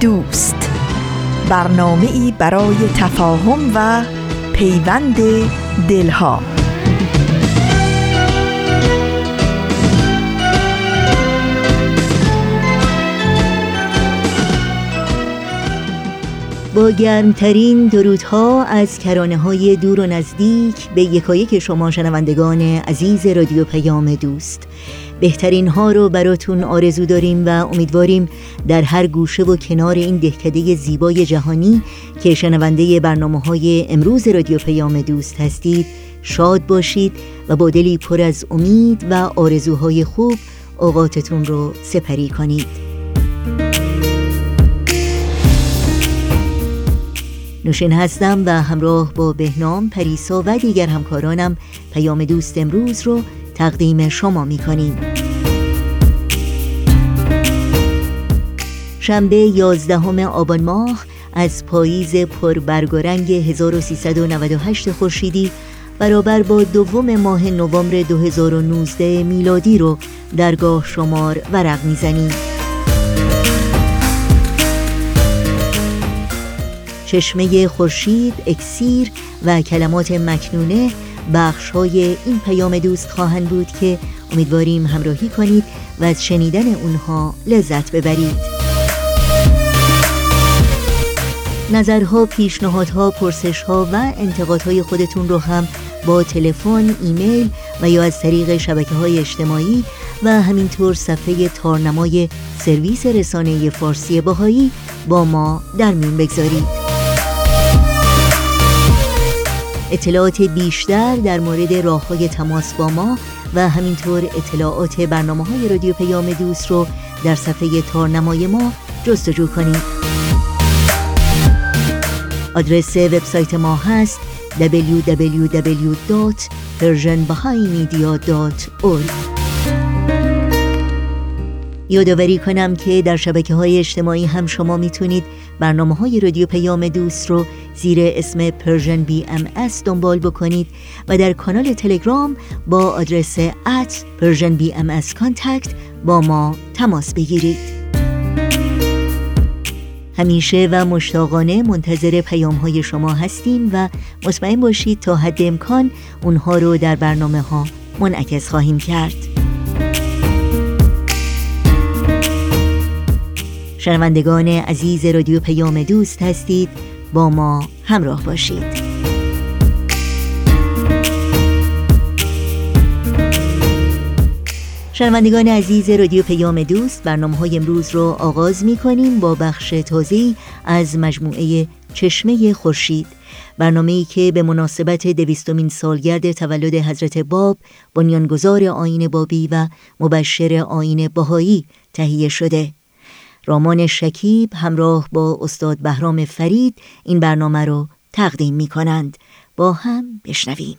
دوست. برنامه ای برای تفاهم و پیوند دلها. با گرمترین درودها از کرانه های دور و نزدیک به یکایک شما شنوندگان عزیز رادیو پیام دوست. بهترین ها رو براتون آرزو داریم و امیدواریم در هر گوشه و کنار این دهکده زیبای جهانی که شنونده برنامه های امروز رادیو پیام دوست هستید شاد باشید و با دلی پر از امید و آرزوهای خوب اوقاتتون رو سپری کنید. نوشین هستم و همراه با بهنام پریسا و دیگر همکارانم پیام دوست امروز رو تقدیم شما می کنیم شنبه 11 آبان ماه از پاییز پربرگ و رنگ 1398 خورشیدی برابر با دوم ماه نوامبر 2019 میلادی رو درگاه شمار ورق می‌زنیم. چشمه خورشید، اکسیر و کلمات مکنونه بخش های این پیام دوست خواهند بود که امیدواریم همراهی کنید و از شنیدن اونها لذت ببرید نظرها، پیشنهادها، پرسشها و انتقادهای خودتون رو هم با تلفن، ایمیل و یا از طریق شبکه های اجتماعی و همینطور صفحه تارنمای سرویس رسانه فارسی باهایی با ما در میون بگذارید. اطلاعات بیشتر در مورد راه های تماس با ما و همینطور اطلاعات برنامه های رادیو پیام دوست رو در صفحه تارنمای ما جستجو کنید. آدرس وبسایت ما هست www.persianbahaimedia.org یادآوری کنم که در شبکه های اجتماعی هم شما می‌تونید برنامه های رادیو پیام دوست رو زیر اسم BMS دنبال بکنید و در کانال تلگرام با آدرس at Persian BMS با ما تماس بگیرید. همیشه و مشتاقانه منتظر پیام های شما هستیم و مطمئن باشید تا حد امکان اونها رو در برنامه ها منعکس خواهیم کرد. شنوندگان عزیز رادیو پیام دوست هستید با ما همراه باشید. شنوندگان عزیز رادیو پیام دوست برنامه های امروز رو آغاز می کنیم با بخش تازه از مجموعه چشمه خورشید. برنامه ای که به مناسبت دویستمین سالگرد تولد حضرت باب بنیانگذار آین بابی و مبشر آین باهایی تهیه شده. رامان شکیب همراه با استاد بهرام فرید این برنامه رو تقدیم می کنند با هم بشنویم.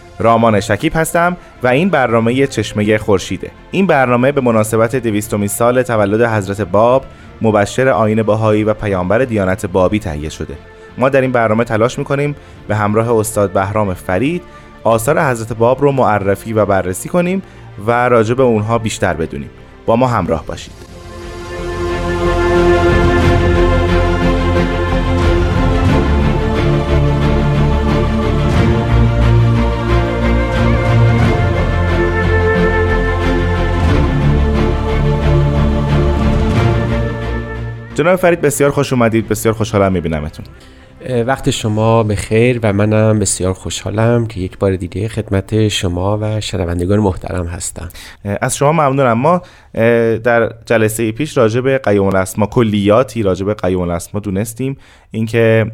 رامان شکیب هستم و این برنامه چشمه خورشیده. این برنامه به مناسبت دویستمین سال تولد حضرت باب مبشر آین باهایی و پیامبر دیانت بابی تهیه شده. ما در این برنامه تلاش می‌کنیم به همراه استاد بهرام فرید آثار حضرت باب رو معرفی و بررسی کنیم و راجع به اونها بیشتر بدونیم. با ما همراه باشید. جناب فرید بسیار خوش اومدید بسیار خوشحالم میبینمتون. وقت شما به خیر و منم بسیار خوشحالم که یک بار دیگه خدمت شما و شنوندگان محترم هستم. از شما ممنونم. ما در جلسه پیش راجع به قیوم الاسما کلیاتی راجع به قیوم الاسما دونستیم. اینکه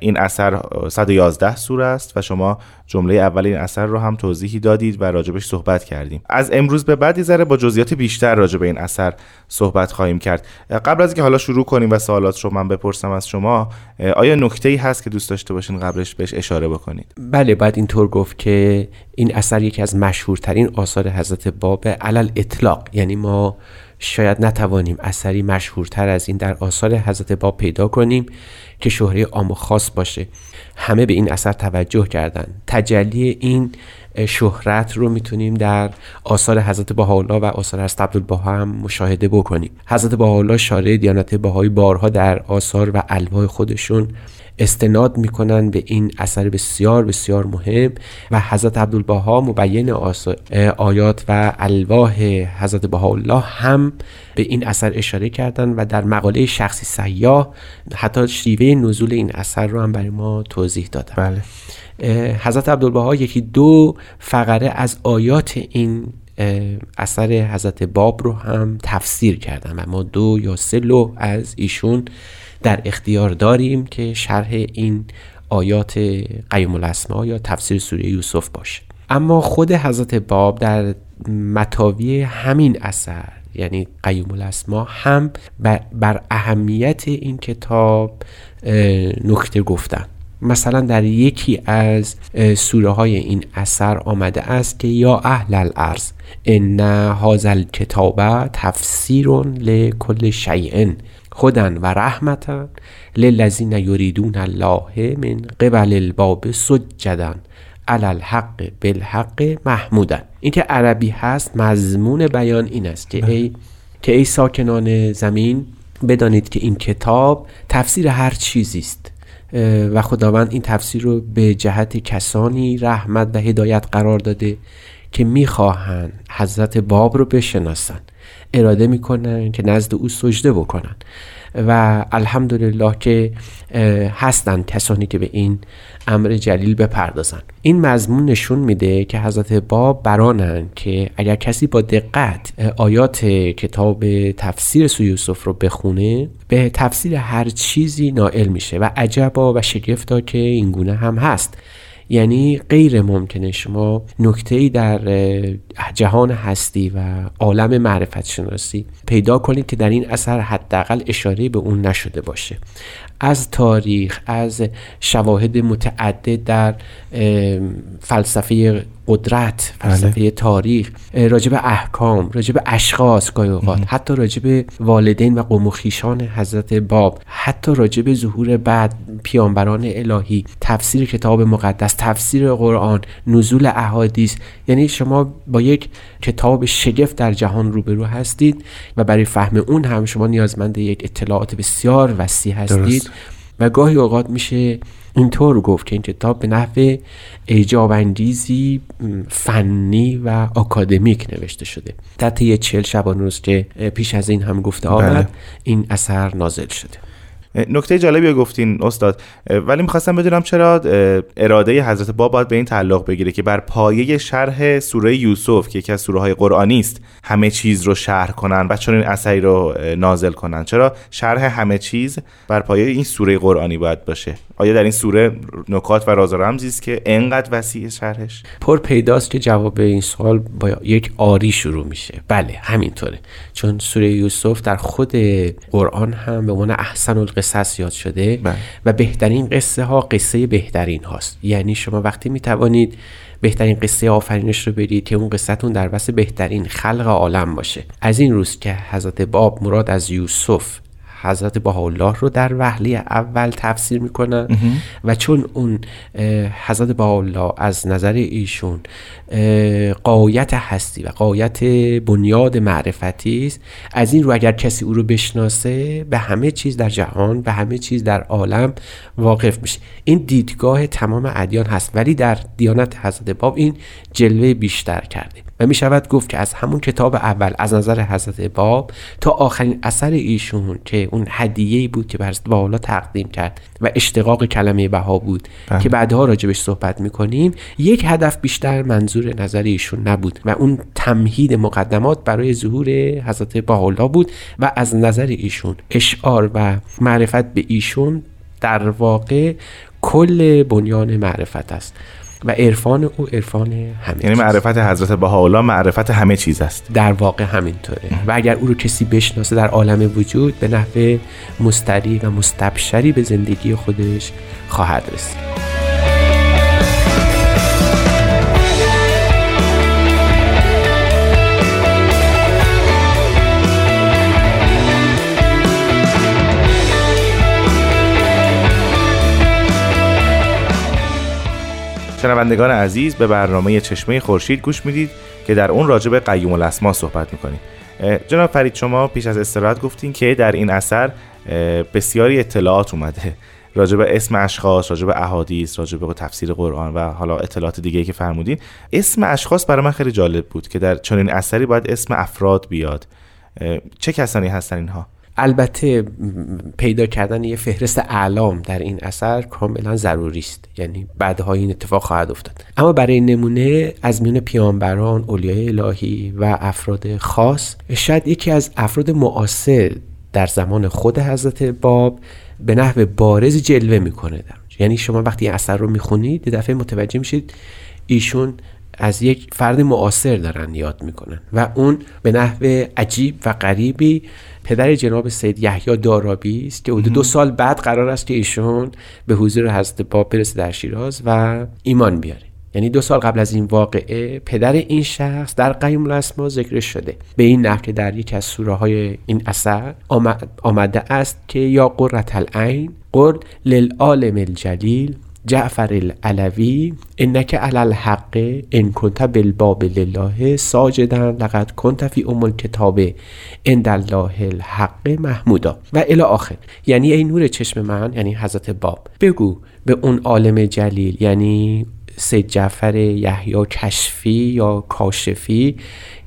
این اثر 111 سوره است و شما جمله اول این اثر رو هم توضیحی دادید و راجبش صحبت کردیم. از امروز به بعد ذره با جزئیات بیشتر راجع به این اثر صحبت خواهیم کرد. قبل از اینکه حالا شروع کنیم و سوالات رو من بپرسم از شما آیا نکته ای هست که دوست داشته باشین قبلش بهش اشاره بکنید؟ بله بعد اینطور گفت که این اثر یکی از مشهورترین آثار حضرت باب علل اطلاق. یعنی ما شاید نتوانیم اثری مشهورتر از این در آثار حضرت باب پیدا کنیم که شهره عام و خاص باشه. همه به این اثر توجه کردن. تجلی این شهرت رو می‌تونیم در آثار حضرت بهاءالله و آثار حضرت عبدالبها هم مشاهده بکنیم. حضرت بهاءالله شارع دیانت بهایی بارها در آثار و الواح خودشون استناد می‌کنن به این اثر بسیار بسیار مهم و حضرت عبدالبها مبین آیات و الواح حضرت بهاءالله هم به این اثر اشاره کردن و در مقاله شخصی سیاه حتی شیوه نزول این اثر رو هم برای ما توضیح دادن بله. حضرت عبدالبها یکی دو فقره از آیات این اثر حضرت باب رو هم تفسیر کردن و ما دو یا سه لوح از ایشون در اختیار داریم که شرح این آیات قیم الاسما یا تفسیر سوره یوسف باشه. اما خود حضرت باب در متاوی همین اثر یعنی قیم الاسما هم بر اهمیت این کتاب نکته گفتن. مثلا در یکی از سوره های این اثر آمده است که یا اهل الارض ان هذا الکتاب تفسیر لکل شیء. خودن و رحمتا للذین یریدون الله من قبل الباب سجدن علی الحق بالحق محمودن این که عربی هست مضمون بیان این است که ای که ای ساکنان زمین بدانید که این کتاب تفسیر هر چیزی است. و خداوند این تفسیر رو به جهت کسانی رحمت و هدایت قرار داده که می‌خواهند حضرت باب رو بشناسن اراده می‌کنن که نزد او سجده بکنن. و الحمدلله که هستن کسانی که به این امر جلیل بپردازن. این مضمون نشون میده که حضرت باب برانن که اگر کسی با دقت آیات کتاب تفسیر سوی یوسف رو بخونه به تفسیر هر چیزی نائل میشه و عجبا و شگفتا که این گونه هم هست. یعنی غیر ممکنه. شما نکته در جهان هستی و عالم معرفت شناسی پیدا کنید که در این اثر حداقل اشاره به اون نشده باشه. از تاریخ از شواهد متعدد در فلسفه قدرت فلسفه بله. تاریخ راجب احکام راجب اشخاص گاهی اوقات حتی راجب والدین و قوم و خیشان حضرت باب حتی راجب ظهور بعد پیامبران الهی تفسیر کتاب مقدس تفسیر قرآن نزول احادیث. یعنی شما با یک کتاب شگفت در جهان روبرو هستید و برای فهم اون هم شما نیازمند یک اطلاعات بسیار وسیع هستید. و گاهی اوقات میشه اینطور گفت که این کتاب به نحو ایجاب انگیزی فنی و اکادمیک نوشته شده در طی چل شبان روز که پیش از این هم گفته آمد بله. این اثر نازل شده نکته جالبی گفتین استاد. ولی می‌خواستم بدونم چرا اراده حضرت باب باید به این تعلق بگیره که بر پایه شرح سوره یوسف که یکی از سوره های قرآنی است همه چیز رو شرح کنن و چون این اثری رو نازل کنن. چرا؟ شرح همه چیز بر پایه این سوره قرآنی باید باشه. آیا در این سوره نکات و راز و رمزی است که انقدر وسیع شرحش؟ پر پیداست که جواب این سوال با یک آری شروع میشه. بله همینطوره. چون سوره یوسف در خود قرآن هم به عنوان احسن القصص یاد شده بله. و بهترین قصه ها قصه بهترین هاست یعنی شما وقتی می‌توانید بهترین قصه آفرینش رو برید که اون قصتون در وسط بهترین خلق عالم باشه از این روز که حضرت باب مراد از یوسف حضرت بهاءالله رو در وحله اول تفسیر می‌کنن و چون اون حضرت بهاءالله از نظر ایشون قایت هستی و قایت بنیاد معرفتی است از این رو اگر کسی او رو بشناسه به همه چیز در جهان به همه چیز در عالم واقف میشه. این دیدگاه تمام ادیان هست ولی در دیانت حضرت باب این جلوه بیشتر کرده. و می شود گفت که از همون کتاب اول از نظر حضرت باب تا آخرین اثر ایشون که اون هدیه بود که بر بالا تقدیم کرد و اشتقاق کلمه بها بود بله. که بعدها راجبش صحبت می‌کنیم یک هدف بیشتر منظور نظر ایشون نبود و اون تمهید مقدمات برای ظهور حضرت بهاءالله بود و از نظر ایشون اشعار و معرفت به ایشون در واقع کل بنیان معرفت است و عرفان او عرفان همه یعنی معرفت حضرت بهاءالله معرفت همه چیز است. در واقع همینطوره. و اگر او رو کسی بشناسه در عالم وجود به نحو مستری و مستبشری به زندگی خودش خواهد رسید. شنوندگان عزیز به برنامه چشمه خورشید گوش می‌دید که در اون راجع به قیوم الاسما صحبت می‌کنیم. جناب فرید شما پیش از استراحت گفتین که در این اثر بسیاری اطلاعات اومده. راجع به اسم اشخاص راجع به احادیث راجع به تفسیر قرآن و حالا اطلاعات دیگه که فرمودین. اسم اشخاص برای من خیلی جالب بود که در چنین اثری باید اسم افراد بیاد. چه کسانی هستن اینها؟ البته پیدا کردن یه فهرست اعلام در این اثر کاملا ضروری است. یعنی بعدها این اتفاق خواهد افتاد. اما برای نمونه از میون پیامبران اولیای الهی و افراد خاص شاید یکی از افراد معاصر در زمان خود حضرت باب به نحو بارز جلوه می‌کنه یعنی شما وقتی اثر رو می‌خونید یه دفعه متوجه میشید ایشون از یک فرد معاصر دارن یاد می‌کنن و اون به نحو عجیب و غریبی پدر جناب سید یحیی دارابی است که حدود دو سال بعد قرار است که ایشون به حضور حضرت باب برسه در شیراز و ایمان بیاره. یعنی دو سال قبل از این واقعه پدر این شخص در قیم الاسما ذکر شده. به این نحو که در یک از سوره های این اثر آمده است که یا قررت العین قل للعالم الجلیل جعفر العلوی انک علی الحق ان کنت بالباب لله ساجدا لقد کنت فی ام الکتاب عند الله الحق محمودا. و الی آخر یعنی ای نور چشم من یعنی حضرت باب. بگو به اون عالم جلیل یعنی سید جعفر یحیی کشفی یا کاشفی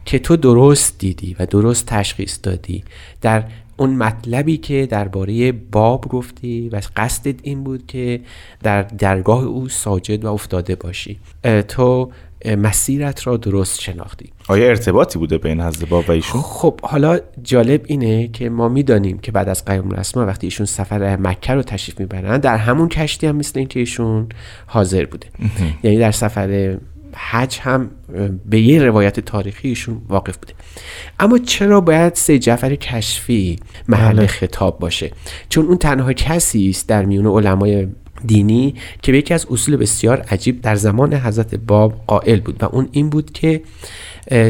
که تو درست دیدی و درست تشخیص دادی. در اون مطلبی که درباره باب گفتی و قصدت این بود که در درگاه او ساجد و افتاده باشی. تو مسیرت را درست شناختی. آیا ارتباطی بوده بین حضرت باب و ایشون؟ خب حالا جالب اینه که ما می‌دانیم که بعد از قیام رسما وقتی ایشون سفر مکه رو تشریف می‌برن در همون کشتی هم مثل اینکه ایشون حاضر بوده. یعنی در سفر حج هم به یه روایت تاریخیشون واقف بوده اما چرا باید سه جعفر کشفی محل بله. خطاب باشه چون اون تنها کسی است در میون علمای دینی که به یکی از اصول بسیار عجیب در زمان حضرت باب قائل بود و اون این بود که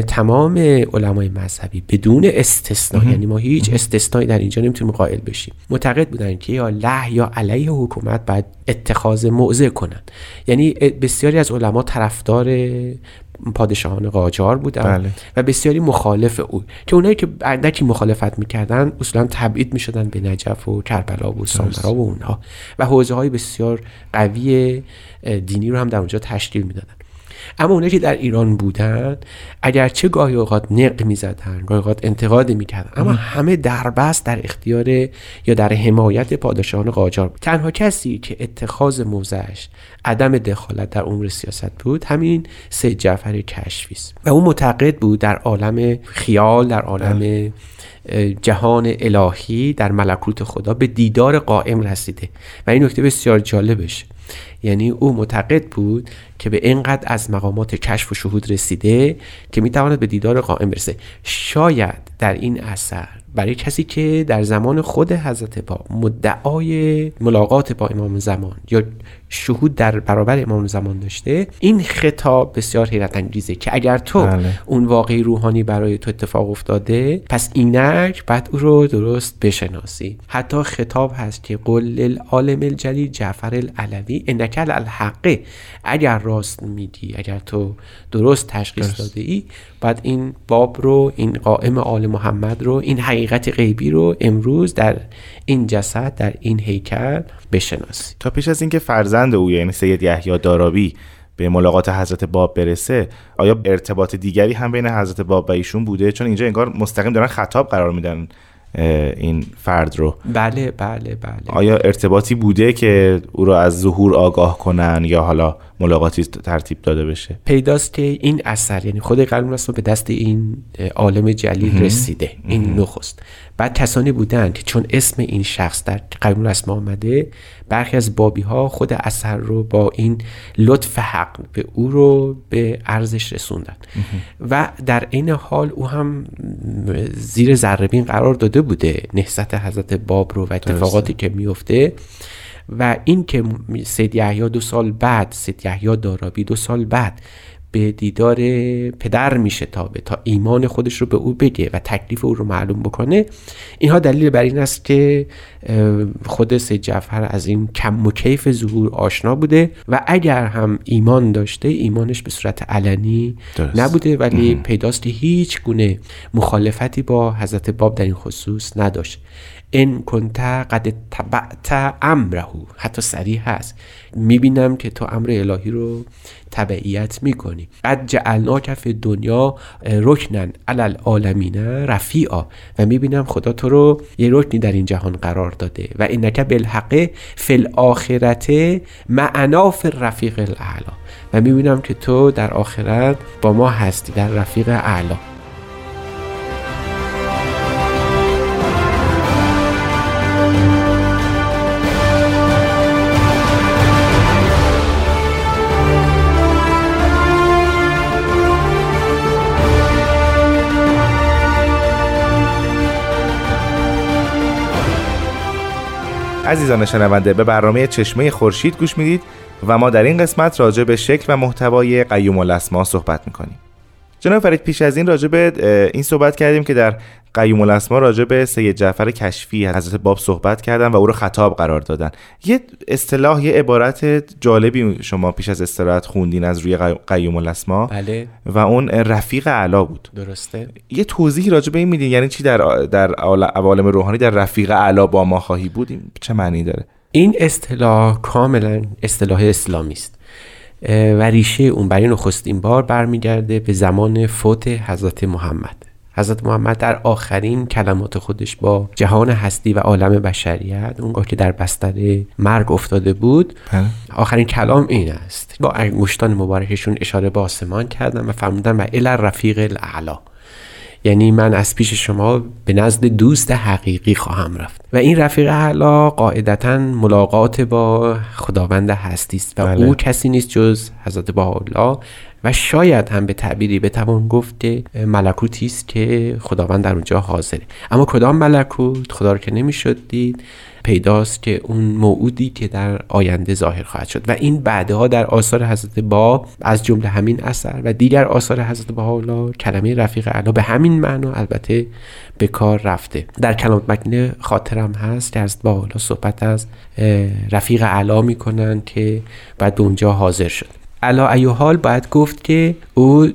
تمام علمای مذهبی بدون استثنا یعنی ما هیچ استثنایی در اینجا نمی‌تونیم قائل بشیم. معتقد بودن که یا له یا علیه حکومت باید اتخاذ موضع کنن یعنی بسیاری از علما طرفدار پادشاهان قاجار بودن بله. و بسیاری مخالف او. که اونایی که اندکی مخالفت می‌کردن اصولا تبعید می‌شدن به نجف و کربلا و سامرا و اونها. و حوزه های بسیار قوی دینی رو هم در اونجا تشکیل می‌دادن. اما اونایی که در ایران بودن اگرچه گاهی اوقات نق می‌زدن گاهی اوقات انتقاد می‌کردن اما همه دربست در اختیار یا در حمایت پادشاهان قاجار بود. تنها کسی که اتخاذ موزش عدم دخالت در امور سیاست بود همین سید جعفر کشفی است. و او معتقد بود در عالم خیال در عالم. جهان الهی در ملکوت خدا به دیدار قائم رسیده. و این نکته بسیار جالبش. یعنی او معتقد بود که به اینقدر از مقامات کشف و شهود رسیده که می‌تواند به دیدار قائم برسه. شاید در این اثر برای کسی که در زمان خود حضرت باب مدعای ملاقات با امام زمان یا شهود در برابر امام زمان داشته این خطاب بسیار حیرت انگیزه که اگر تو بله. اون واقعی روحانی برای تو اتفاق افتاده پس اینک بعد او رو درست بشناسی. حتی خطاب هست که قل للعالم الجلیل جعفر العلوی انک الحقه اگر راست میگی اگر تو درست تشخیص داده ای بعد این باب رو این قائم آل محمد رو این حقیقت غیبی رو امروز در این جسد در این هیکل بشناسی. تا پیش از اینکه فرزند او یعنی سید یحیی دارابی به ملاقات حضرت باب برسه. آیا ارتباط دیگری هم بین حضرت باب و ایشون بوده؟ چون اینجا انگار مستقیم دارن خطاب قرار میدن این فرد رو. بله بله بله. آیا ارتباطی بوده که او را از ظهور آگاه کنن یا حالا ملاقاتی ترتیب داده بشه. پیداست که این اثر یعنی خود قلم رسول به دست این عالم جلیل رسیده. این نخست. بعد کسانی بودند که چون اسم این شخص در قلم رسم آمده برخی از بابی ها خود اثر رو با این لطف حق به او رو به ارزش رسوندن. و در این حال او هم زیر ذربین قرار داده بوده. نهضت حضرت باب رو و اتفاقاتی که میفته و این که سید یحیی دو سال بعد سید یحیی دارابی دو سال بعد به دیدار پدر میشه تابه تا ایمان خودش رو به او بگه و تکلیف او رو معلوم بکنه اینها دلیل بر این است که خود سید جعفر از این کم و کیف ظهور آشنا بوده و اگر هم ایمان داشته ایمانش به صورت علنی درست. نبوده ولی پیداست هیچ گونه مخالفتی با حضرت باب در این خصوص نداشت ان کنت قد تبعت امره. حتی صریح هست. می‌بینم که تو امر الهی رو تبعیت می‌کنی. قد جعلناک فی دنیا رکنن علل عالمین رفیعا. و می‌بینم خدا تو رو یه رکنی در این جهان قرار داده. و اینک بالحق فی الاخرت معنا فی الرفیق الاعلا و می‌بینم که تو در آخرت با ما هستی در رفیق اعلا عزیزان شنونده به برنامه چشمه خورشید گوش می‌دید و ما در این قسمت راجع به شکل و محتوای قیوم الاسما صحبت می‌کنیم. جناب فرید پیش از این راجع به این صحبت کردیم که در قیوم الاسما راجع به سید جعفر کشفی حضرت باب صحبت کردن و او رو خطاب قرار دادن. یه اصطلاح یه عبارت جالبی شما پیش از استراحت خوندین از روی قی- قیوم الاسما. بله. و اون رفیق اعلا بود. درسته. یه توضیحی راجع به این میدین یعنی چی در در عوالم روحانی در رفیق اعلا با ما خواهی بود؟ این چه معنی داره؟ این اصطلاح کاملا اصطلاح اسلامی است. و ریشه اون برای نخستین بار برمیگرده به زمان فوت حضرت محمد. حضرت محمد در آخرین کلمات خودش با جهان هستی و عالم بشریت اونگاه که در بستر مرگ افتاده بود بله. آخرین کلام این است. با انگشتان مبارکشون اشاره به آسمان کردن و فرمودن و الی رفیق الاعلا. یعنی من از پیش شما به نزد دوست حقیقی خواهم رفت و این رفیق اعلا قاعدتا ملاقات با خداوند هستی است و بله. او کسی نیست جز حضرت بهاءالله و شاید هم به تعبیری بتوان گفت ملکوتی است که خداوند در اونجا حاضره. اما کدام ملکوت؟ خدا رو که نمی‌شد دید. پیداست که اون موعودی که در آینده ظاهر خواهد شد. و این بعدها در آثار حضرت با از جمله همین اثر و دیگر آثار حضرت بهاءالله کلمه رفیق اعلی به همین معنا البته به کار رفته. در کلام مکنه خاطرم هست که حضرت بهاءالله صحبت از رفیق اعلی می‌کنن که بعد به اونجا حاضر شد. علا ای حال باید گفت که او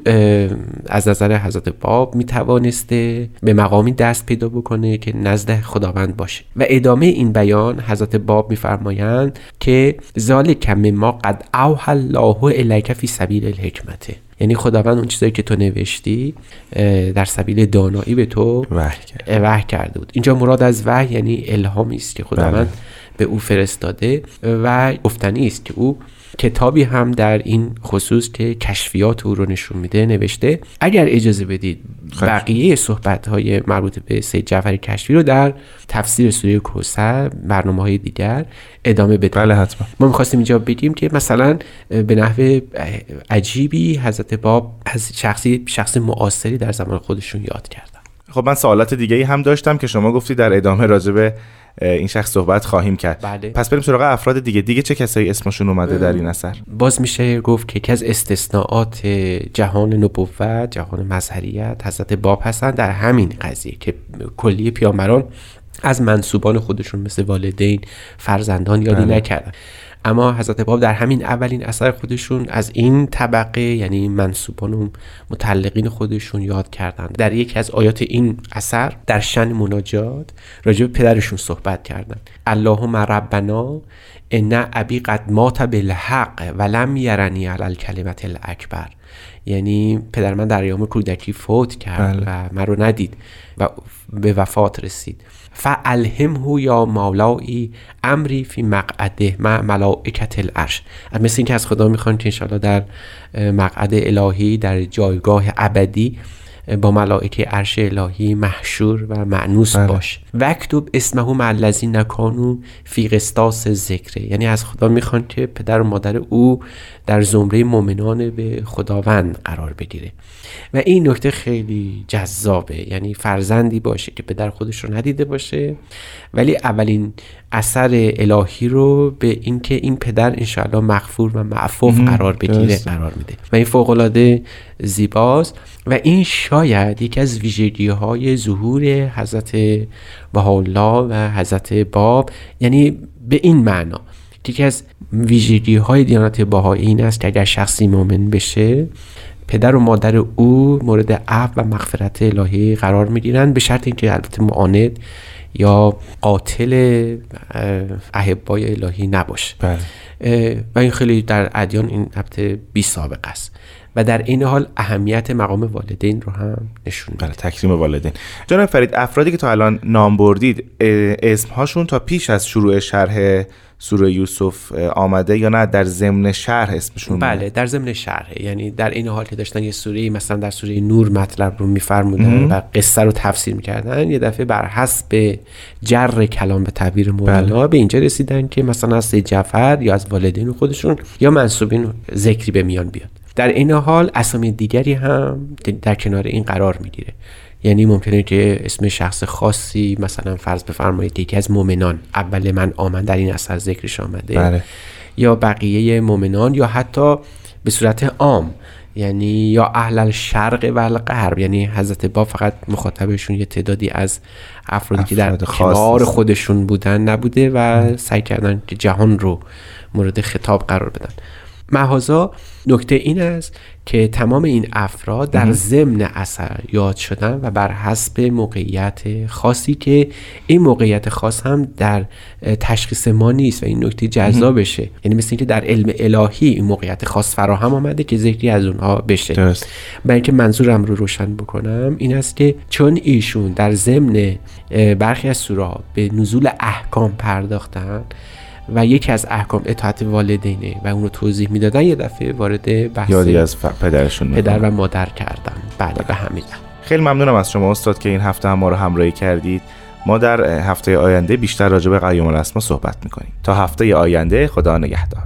از نظر حضرت باب می توانسته به مقامی دست پیدا بکنه که نزد خداوند باشه. و ادامه این بیان حضرت باب میفرمایند که ذالک ما قد اوحى الله الیک فی سبیل الحکمته یعنی خداوند اون چیزایی که تو نوشتی در سبیل دانایی به تو وحی کرد. وحی کرده بود. اینجا مراد از وحی یعنی الهامی است که خداوند به او فرستاده و گفتنی است که او کتابی هم در این خصوص که کشفیات او رو نشون میده نوشته. اگر اجازه بدید بقیه صحبت های مربوط به سید جعفر کشفی رو در تفسیر سوره کوثر برنامه های دیگر ادامه بدیم. بله حتما. ما می‌خواستیم اینجا بگیم که مثلا به نحو عجیبی حضرت باب از شخصی شخص معاصری در زمان خودشون یاد کردن خب من سوالات دیگه ای هم داشتم که شما گفتی در ادامه راجع به این شخص صحبت خواهیم کرد بله. پس بریم سراغ افراد دیگه دیگه چه کسایی اسمشون اومده در این اثر باز میشه گفت که یکی از استثناءات جهان نبوت جهان مظهریت حضرت باب هستن در همین قضیه که کلی پیامبران از منصوبان خودشون مثل والدین فرزندان یادی بله. نکردن اما حضرت باب در همین اولین اثر خودشون از این طبقه یعنی منصوبان و متعلقین خودشون یاد کردن در یکی از آیات این اثر در شن مناجات راجع به پدرشون صحبت کردن اللهم ربنا ان ابی قد مات بالحق ولم یرنی علی الکلمت الاکبر. یعنی پدر من در ایام کودکی فوت کرد بله. و من رو ندید و به وفات رسید. فالهمه یا مولایی امری فی مقعده مع ملائکت العرش. مثل اینکه از خدا می‌خوان که انشاءالله در مقعد الهی در جایگاه ابدی با ملائکه عرش الهی محشور و معنوس بله. باش وکتب اسمه مع الذین نکانو فی قسطاس ذکره یعنی از خدا می‌خوان که پدر و مادر او در زمره مؤمنان به خداوند قرار بگیره و این نکته خیلی جذابه یعنی فرزندی باشه که پدر خودش رو ندیده باشه ولی اولین اثر الهی رو به اینکه این پدر انشاءالله مغفور و معفوف. قرار بگیره. قرار میده و این فوقالعاده زیباست و این شاید یکی از ویژگی های ظهور حضرت بهاءالله و حضرت باب یعنی به این معنا یکی از ویژگی های دیانت بهایی این است که اگر شخصی مؤمن بشه پدر و مادر او مورد عفو و مغفرت الهی قرار می‌گیرند به شرط اینکه البته معاند یا قاتل احبای الهی نباشه. بله. و این خیلی در ادیان این البته بی سابقه است. و در این حال اهمیت مقام والدین رو هم نشون بله تکریم والدین. جناب فرید افرادی که تا الان نام بردید اسمهاشون تا پیش از شروع شرح سوره یوسف آمده یا نه؟ در ضمن شرح اسمشون بله در ضمن شرحه یعنی در این حال که داشتن یه سوره مثلا در سوره نور مطلب رو میفرمودن و قصه رو تفسیر می‌کردن یه دفعه بر حسب جر کلام به تعبیر مولانا به اینجا رسیدن که مثلا از جعفر یا از والدین خودشون یا منصوبین ذکری به میان بیاد. در این حال اسامی دیگری هم در کنار این قرار می‌گیره یعنی ممکنه که اسم شخص خاصی مثلا فرض بفرمایید یکی از مؤمنان اول من آمن در این اثر ذکرش آمده بله. یا بقیه مؤمنان یا حتی به صورت عام یعنی یا اهل الشرق و الغرب یعنی حضرت با فقط مخاطبشون یه تعدادی از افرادی که در کنار. خودشون بودن نبوده و سعی کردن که جهان رو مورد خطاب قرار بدن محازا نکته این است که تمام این افراد در ضمن اثر یاد شدن و بر حسب موقعیت خاصی که این موقعیت خاص هم در تشخیص ما نیست و این نکته جذابشه. یعنی مثل اینکه در علم الهی این موقعیت خاص فراهم آمده که ذکری از اونها بشه. درست. برای اینکه منظورم رو روشن بکنم این است که چون ایشون در ضمن برخی از سوره به نزول احکام پرداختن و یکی از احکام اطاعت والدینه و اون رو توضیح می‌دادن یه دفعه وارد بحث یادی از ف- پدرشون پدر. و مادر کردن. بله به همین خیلی ممنونم از شما استاد که این هفته هم ما رو همراهی کردید. ما در هفته آینده بیشتر راجع به قیوم الاسما صحبت می‌کنیم. تا هفته آینده خدا نگهدار.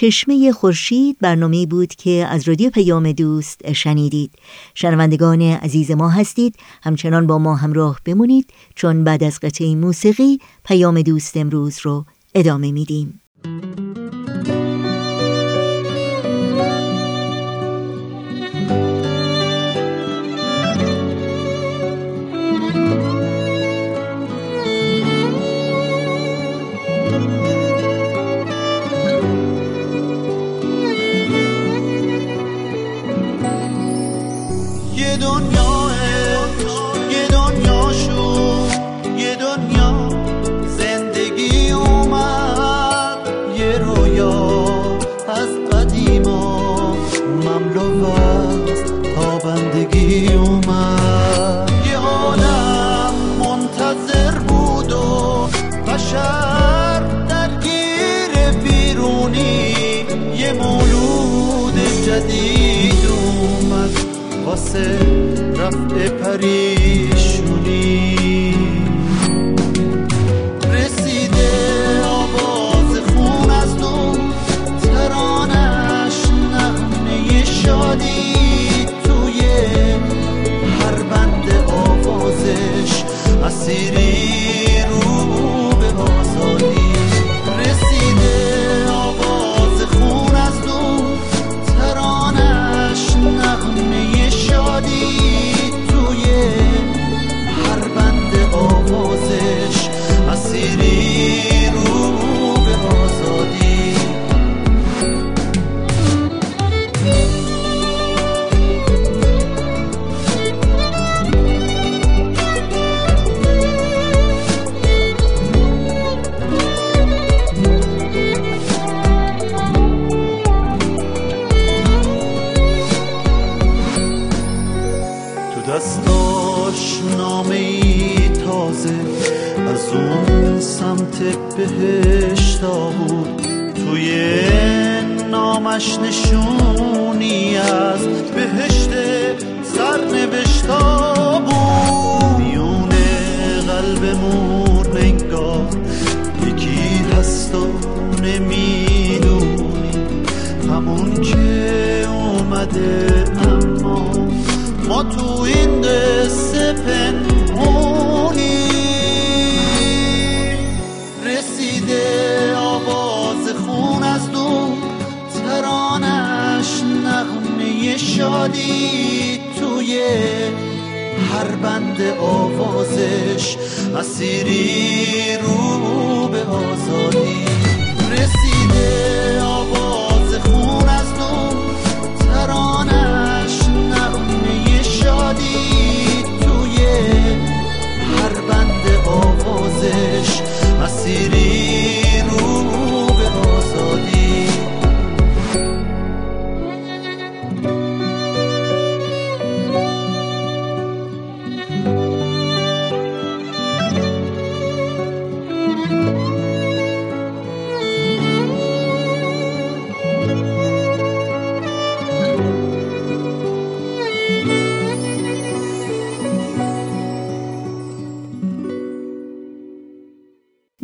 چشمه خورشید برنامه بود که از رادیو پیام دوست شنیدید. شنوندگان عزیز ما هستید. همچنان با ما همراه بمونید چون بعد از قطعه موسیقی پیام دوست امروز رو ادامه میدیم.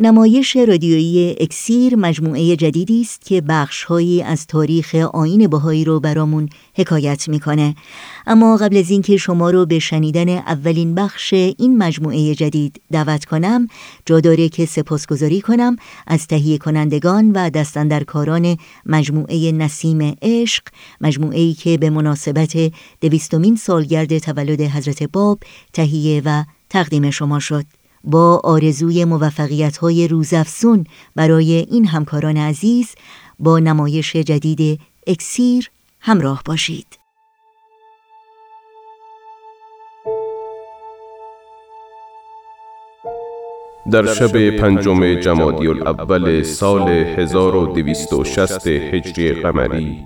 نمایش رادیویی اکسیر مجموعه جدیدی است که بخشهایی از تاریخ آین بهایی رو برامون حکایت می‌کنه. اما قبل از اینکه شما رو به شنیدن اولین بخش این مجموعه جدید دعوت کنم جا داره که سپاسگزاری کنم از تهیه کنندگان و دستندرکاران مجموعه نسیم عشق مجموعه ای که به مناسبت دویستمین سالگرد تولد حضرت باب تهیه و تقدیم شما شد. با آرزوی موفقیت های روزافزون برای این همکاران عزیز با نمایش جدید اکسیر همراه باشید. در شب پنجم جمادی الاول سال 1260 هجری قمری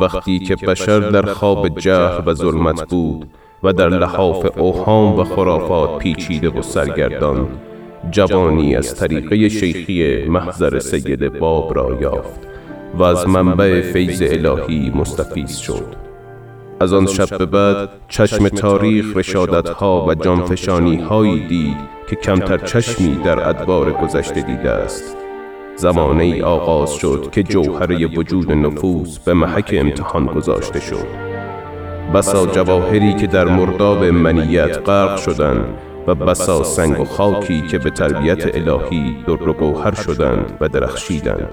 وقتی که بشر در خواب جهل و ظلمت بود. و در لحاف اوهام و خرافات پیچیده و سرگردان جوانی از طریقه شیخی محضر سید باب را یافت و از منبع فیض الهی مستفیز شد. از آن شب به بعد چشم تاریخ رشادت ها و جانفشانی هایی دید که کمتر چشمی در ادوار گذشته دیده است. زمانه ای آغاز شد که جوهره وجود نفوس به محک امتحان گذاشته شد. بسا جواهری که در مرداب منیت غرق شدند و بسا سنگ و خاکی که به تربیت الهی در و گوهر شدند و درخشیدند.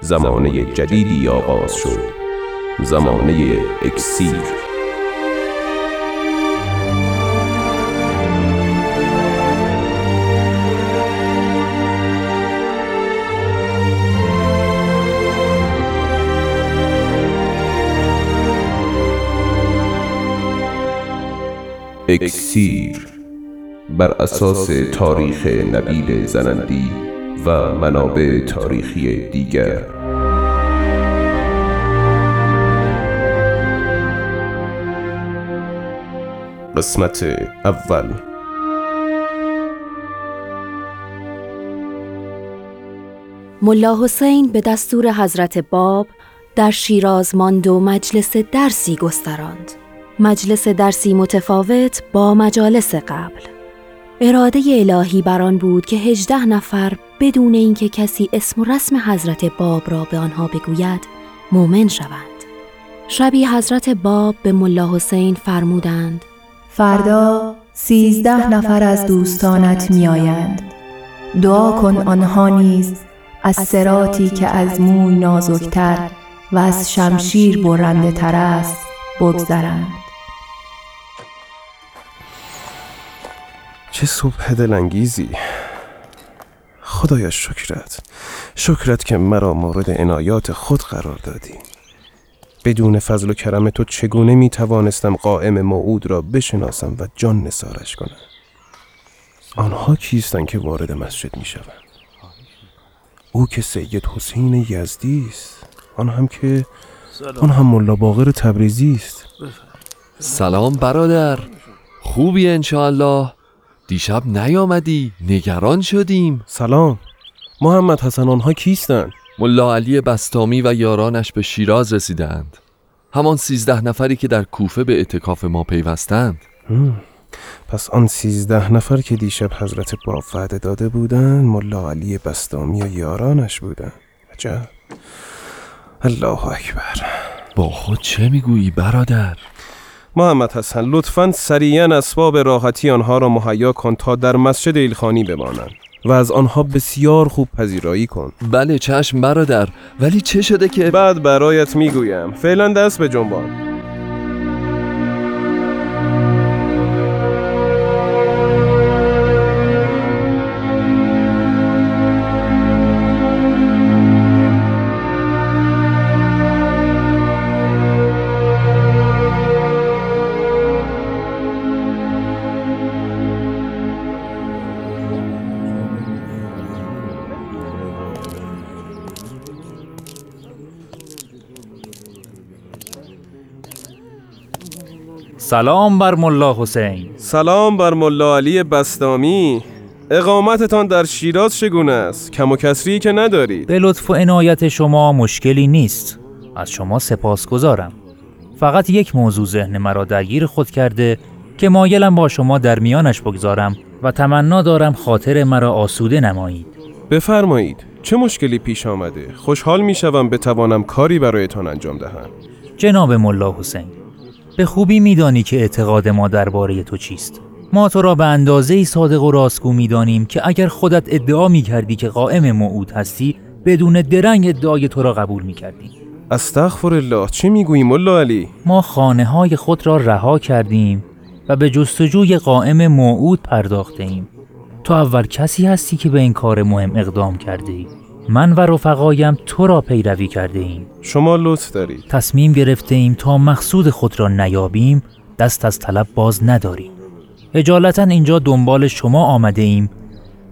زمانه جدیدی آغاز شد. زمانه اکسیر. اکسیر بر اساس تاریخ نبیل زنندی و منابع تاریخی دیگر قسمت اول ملا حسین به دستور حضرت باب در شیراز ماند و مجلس درسی گستراند. مجلس درسی متفاوت با مجالس قبل. اراده الهی بر آن بود که هجده نفر بدون اینکه کسی اسم و رسم حضرت باب را به آنها بگوید مؤمن شوند. شبی حضرت باب به ملا حسین فرمودند فردا سیزده نفر از دوستانت میآیند دعا کن آنها نیز از سراتی که از موی نازکتر و از شمشیر برنده تر است بگذرند چه صبح دلانگیزی. خدایا شکرت. شکرت که مرا مورد عنایات خود قرار دادی. بدون فضل و کرم تو چگونه می توانستم قائم موعود را بشناسم و جان نثارش کنم؟ آنها کیستند که وارد مسجد می شوند او که سید حسین یزدی است. آن هم که آن هم ملا باقر تبریزی است. سلام برادر. خوبی انشاءالله. دیشب نیامدی نگران شدیم. سلام. محمد حسن آنها کیستن؟ ملا علی بستامی و یارانش به شیراز رسیدند. همان سیزده نفری که در کوفه به اعتکاف ما پیوستند. پس آن سیزده نفر که دیشب حضرت باب وعده داده بودند ملا علی بستامی و یارانش بودند. عجب. الله اکبر. با خود چه می‌گویی برادر؟ محمد حسن لطفا سریعا اسباب راحتی آنها را مهیا کن تا در مسجد ایلخانی بمانند و از آنها بسیار خوب پذیرایی کن. بله چشم برادر ولی چه شده که بعد برایت می‌گویم. فعلا دست به جنبان. سلام بر ملا حسین. سلام بر ملا علی بستامی. اقامتتان در شیراز چگونه است؟ کم و کسری که ندارید. به لطف و عنایت شما مشکلی نیست. از شما سپاسگزارم. فقط یک موضوع ذهن مرا درگیر خود کرده که مایلم با شما در میانش بگذارم و تمنا دارم خاطر مرا آسوده نمایید. بفرمایید. چه مشکلی پیش آمده؟ خوشحال می‌شوم بتوانم کاری برایتان انجام دهم. جناب ملا حسین به خوبی میدانی که اعتقاد ما درباره تو چیست. ما تو را به اندازه ای صادق و راستگو می‌دانیم که اگر خودت ادعا می کردی که قائم موعود هستی بدون درنگ ادعای تو را قبول می کردیم استغفر الله چه می‌گویی ملا علی؟ ما خانه های خود را رها کردیم و به جستجوی قائم موعود پرداخته ایم تو اول کسی هستی که به این کار مهم اقدام کرده ای؟ من و رفقایم تو را پیروی کرده ایم شما لطف دارید. تصمیم گرفته ایم تا مقصود خود را نیابیم دست از طلب باز نداریم. اجالتا اینجا دنبال شما آمده ایم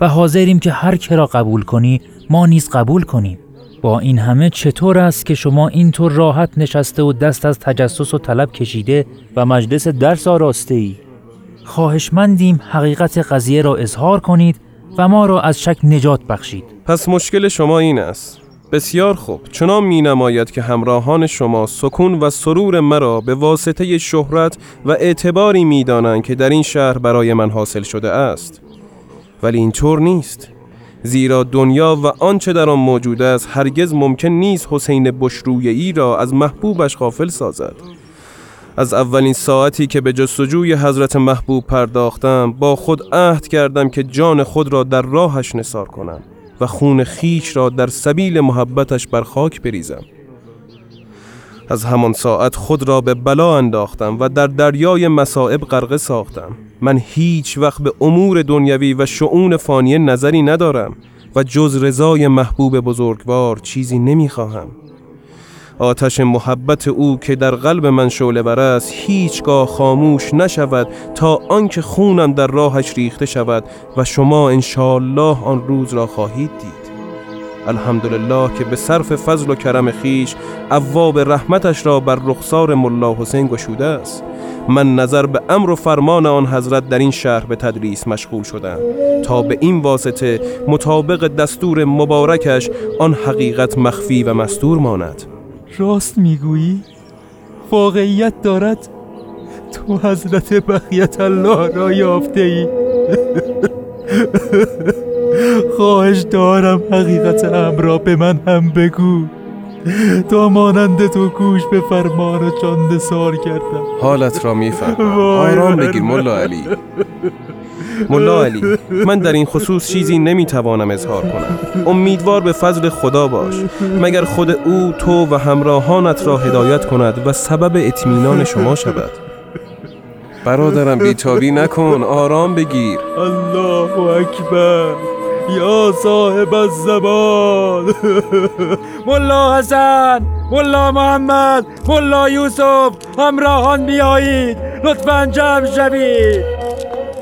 و حاضریم که هر که را قبول کنی ما نیز قبول کنیم. با این همه چطور است که شما اینطور راحت نشسته و دست از تجسس و طلب کشیده و مجلس درس آراسته ای؟ خواهشمندیم حقیقت قضیه را اظهار کنید و ما را از شک نجات بخشید. پس مشکل شما این است. بسیار خوب. چنان می نماید که همراهان شما سکون و سرور مرا به واسطه شهرت و اعتباری می دانند که در این شهر برای من حاصل شده است. ولی اینطور نیست. زیرا دنیا و آنچه در آن موجود است هرگز ممکن نیست حسین بشرویی را از محبوبش غافل سازد. از اولین ساعتی که به جستجوی حضرت محبوب پرداختم با خود عهد کردم که جان خود را در راهش نثار کنم و خون خیش را در سبیل محبتش بر خاک بریزم. از همان ساعت خود را به بلا انداختم و در دریای مصائب غرقه ساختم. من هیچ وقت به امور دنیوی و شعون فانی نظری ندارم و جز رضای محبوب بزرگوار چیزی نمی‌خواهم. آتش محبت او که در قلب من شعله بر است هیچگاه خاموش نشود تا آنکه خونم در راهش ریخته شود و شما انشالله آن روز را خواهید دید. الحمدلله که به صرف فضل و کرم خیش ابواب رحمتش را بر رخسار ملا حسین گشوده است. من نظر به امر و فرمان آن حضرت در این شهر به تدریس مشغول شدم. تا به این واسطه مطابق دستور مبارکش آن حقیقت مخفی و مستور ماند. راست می‌گویی؟ واقعیت دارد؟ تو حضرت بقیت الله را یافته ای خواهش دارم حقیقت امر را به من هم بگو. تا مانند تو گوش به فرمان و جان سار کردم حالت را می‌فهمم آرام بگیر ملا علی. ملا علی من در این خصوص چیزی نمی‌توانم اظهار کنم. امیدوار به فضل خدا باش. مگر خود او تو و همراهانت را هدایت کند و سبب اطمینان شما شود؟ برادرم بیتابی نکن. آرام بگیر. الله اکبر. یا صاحب الزمان. ملا حسن ملا محمد ملا یوسف همراهان بیایید. لطفا جمع شوید.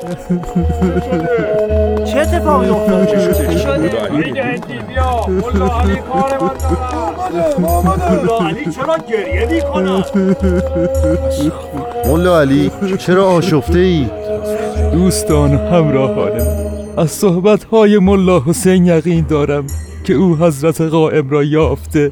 چه اتفاقی افتاد؟ چه شده علی چرا گریه می‌کنه مولا علی چرا آشفته ای؟ دوستان همراهان از صحبتهای ملا حسین یقین دارم که او حضرت قائم را یافته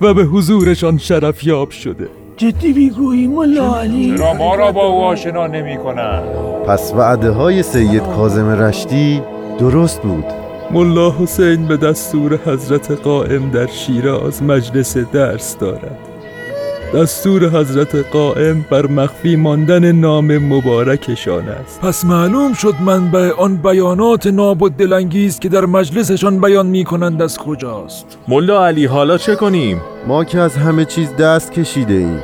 و به حضورشان شرف یاب شده. جدی می‌گویی ملا علی چرا ما را با او آشنا نمی کنن؟ پس وعده های سید کازم رشتی درست بود. ملا حسین به دستور حضرت قائم در شیراز مجلس درس دارد. دستور حضرت قائم بر مخفی ماندن نام مبارکشان است. پس معلوم شد منبع آن بیانات ناب و دلانگیز که در مجلسشان بیان می کنند از کجاست. ملا علی حالا چه کنیم؟ ما که از همه چیز دست کشیده ایم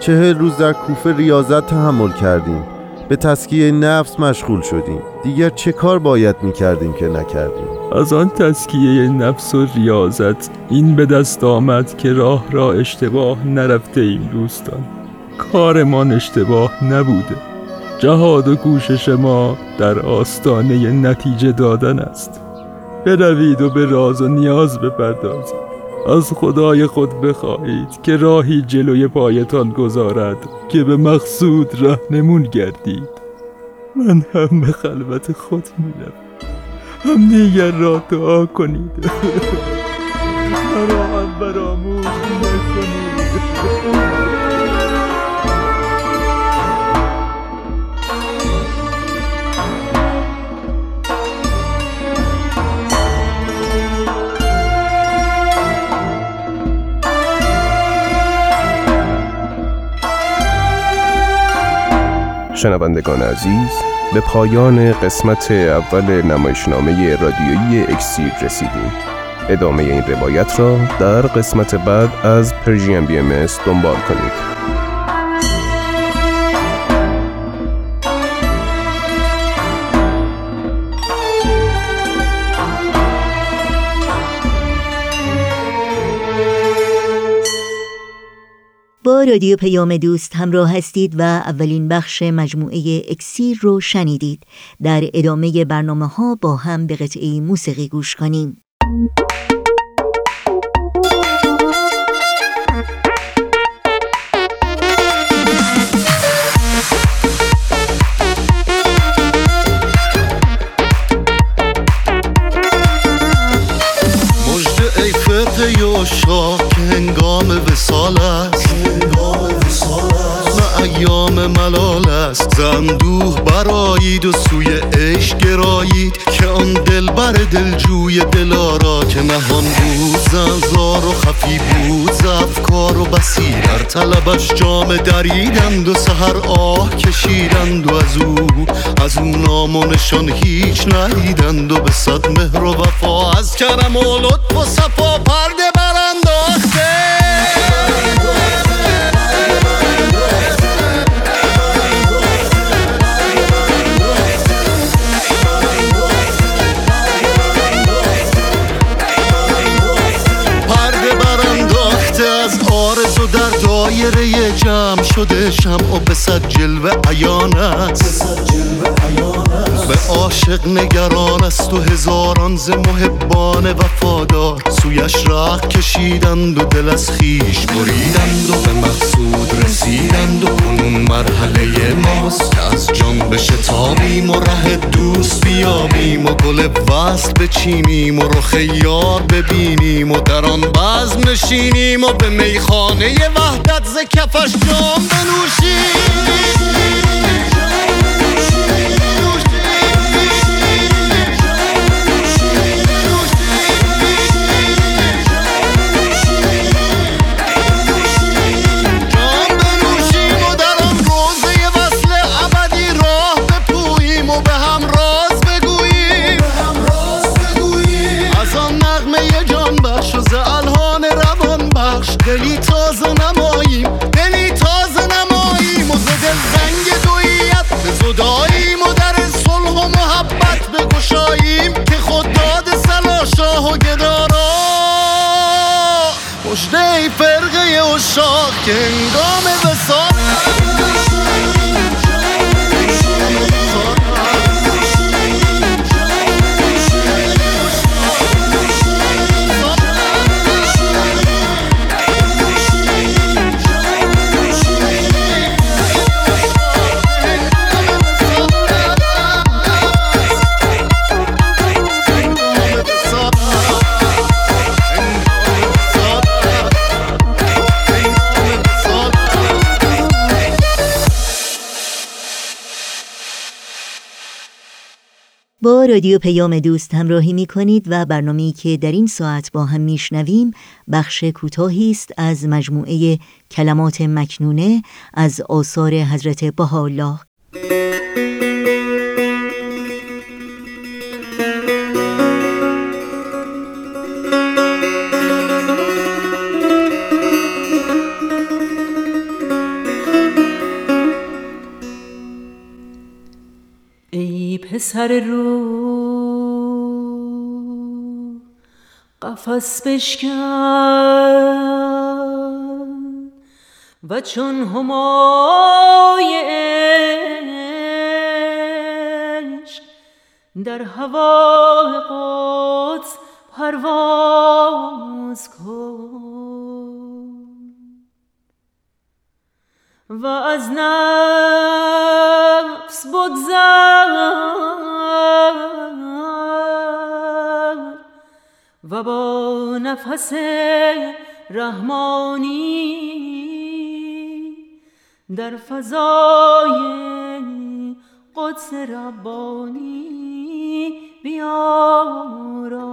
چهل روز در کوفه ریاضت تحمل کردیم. به تسکیه نفس مشغول شدیم. دیگر چه کار باید می کردیم که نکردیم؟ از آن تسکیه نفس و ریاضت این به دست آمد که راه را اشتباه نرفته ایم دوستان. کارمان اشتباه نبوده. جهاد و کوشش ما در آستانه نتیجه دادن است. بروید و به راز و نیاز بپردازید. از خدای خود بخواهید که راهی جلوی پایتان گذارد که به مقصود رهنمون گردید. من هم به خلوت خود میرم هم دیگر را دعا کنید. مرا هم براموز نکنید شنوندگان عزیز به پایان قسمت اول نمایشنامه رادیویی اکسیر رسیدیم. ادامه این روایت را در قسمت بعد از پرژیم بی ام دنبال کنید. رادیو پیام دوست همراه هستید و اولین بخش مجموعه اکسیر رو شنیدید. در ادامه برنامه ها با هم به قطعه موسیقی گوش کنیم. است زندوه برایید و سوی عشق گرایید که آن دلبر دلجوی دلارا که نهان بود زنزار و خفی بود زفکار و بسی در طلبش جام دریدند و سهر آه کشیدند و از او از او نام و نشان هیچ ندیدند و به صد مهر و وفا از کرم و لطف و صفا پرده برانداخته. دایره جمع شده شمع و به صد جلوه عیان است. به عاشق نگران است و هزاران ز محبان وفادار. سویش راه کشیدند و دل از خیش بریدند و به مقصود رسیدند و کنون مرحله ماست از جان بشتابیم و ره دوست بیابیم و گل وصل بچینیم و رخ یار ببینیم و در آن بزم نشینیم و به میخانه وحدت ز کفش جام بنوشیم. ای فرقه اشاق که هنگام وسال با رادیو پیام دوست همراهی می کنید و برنامه‌ای که در این ساعت با هم میشنویم بخش کوتاهی است از مجموعه کلمات مکنونه از آثار حضرت بهاءالله. پسر رو. قفس بشکن و چون همای عشق در هوای قدس پرواز کن. و از نفس بگذر و با نفس رحمانی در فضای قدس ربانی بیارا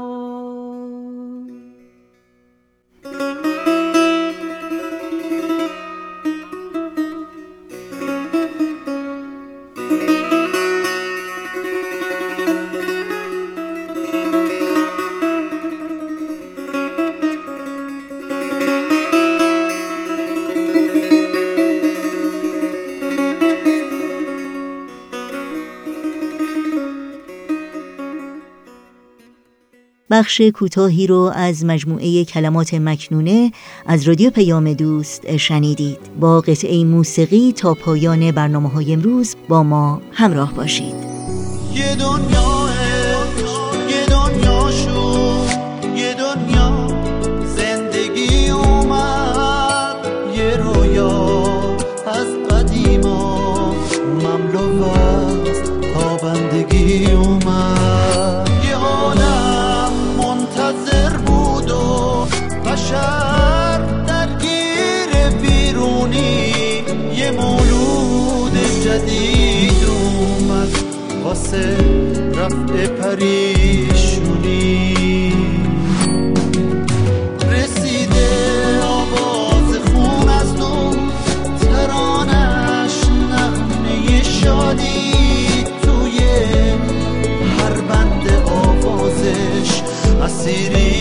بخش کوتاهی رو از مجموعه کلمات مکنونه از رادیو پیام دوست شنیدید. با قطعه موسیقی تا پایان برنامه های امروز با ما همراه باشید. یه دنیا یه دنیا شو واسه رفع پریشونی. رسیده آواز خون از دو ترانش نغمه شادی. توی هر بند آوازش اسیری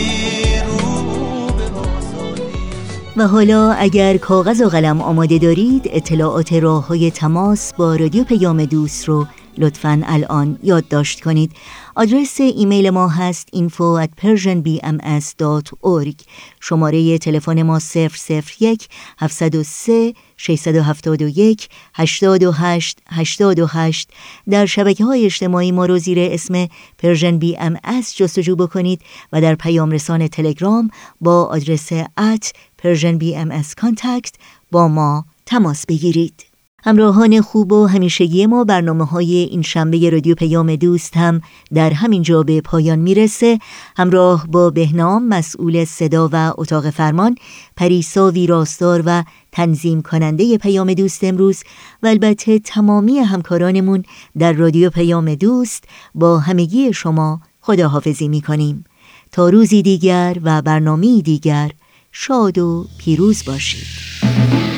و حالا اگر کاغذ و قلم آماده دارید اطلاعات راه های تماس با رادیو پیام دوست رو لطفا الان یادداشت کنید. آدرس ایمیل ما هست info at persianbms.org شماره تلفن ما 001 703 671 828 828 در شبکه های اجتماعی ما رو زیر اسم Persian BMS جستجو بکنید و در پیام رسان تلگرام با آدرس BMS Contact با ما تماس بگیرید. همراهان خوب و همیشگی ما برنامه های این شنبه رادیو پیام دوست هم در همین جا به پایان می‌رسه. همراه با بهنام مسئول صدا و اتاق فرمان پریسا ویراستار و تنظیم کننده پیام دوست امروز و البته تمامی همکارانمون در رادیو پیام دوست با همگی شما خداحافظی می‌کنیم. تا روزی دیگر و برنامه دیگر شاد و پیروز باشید.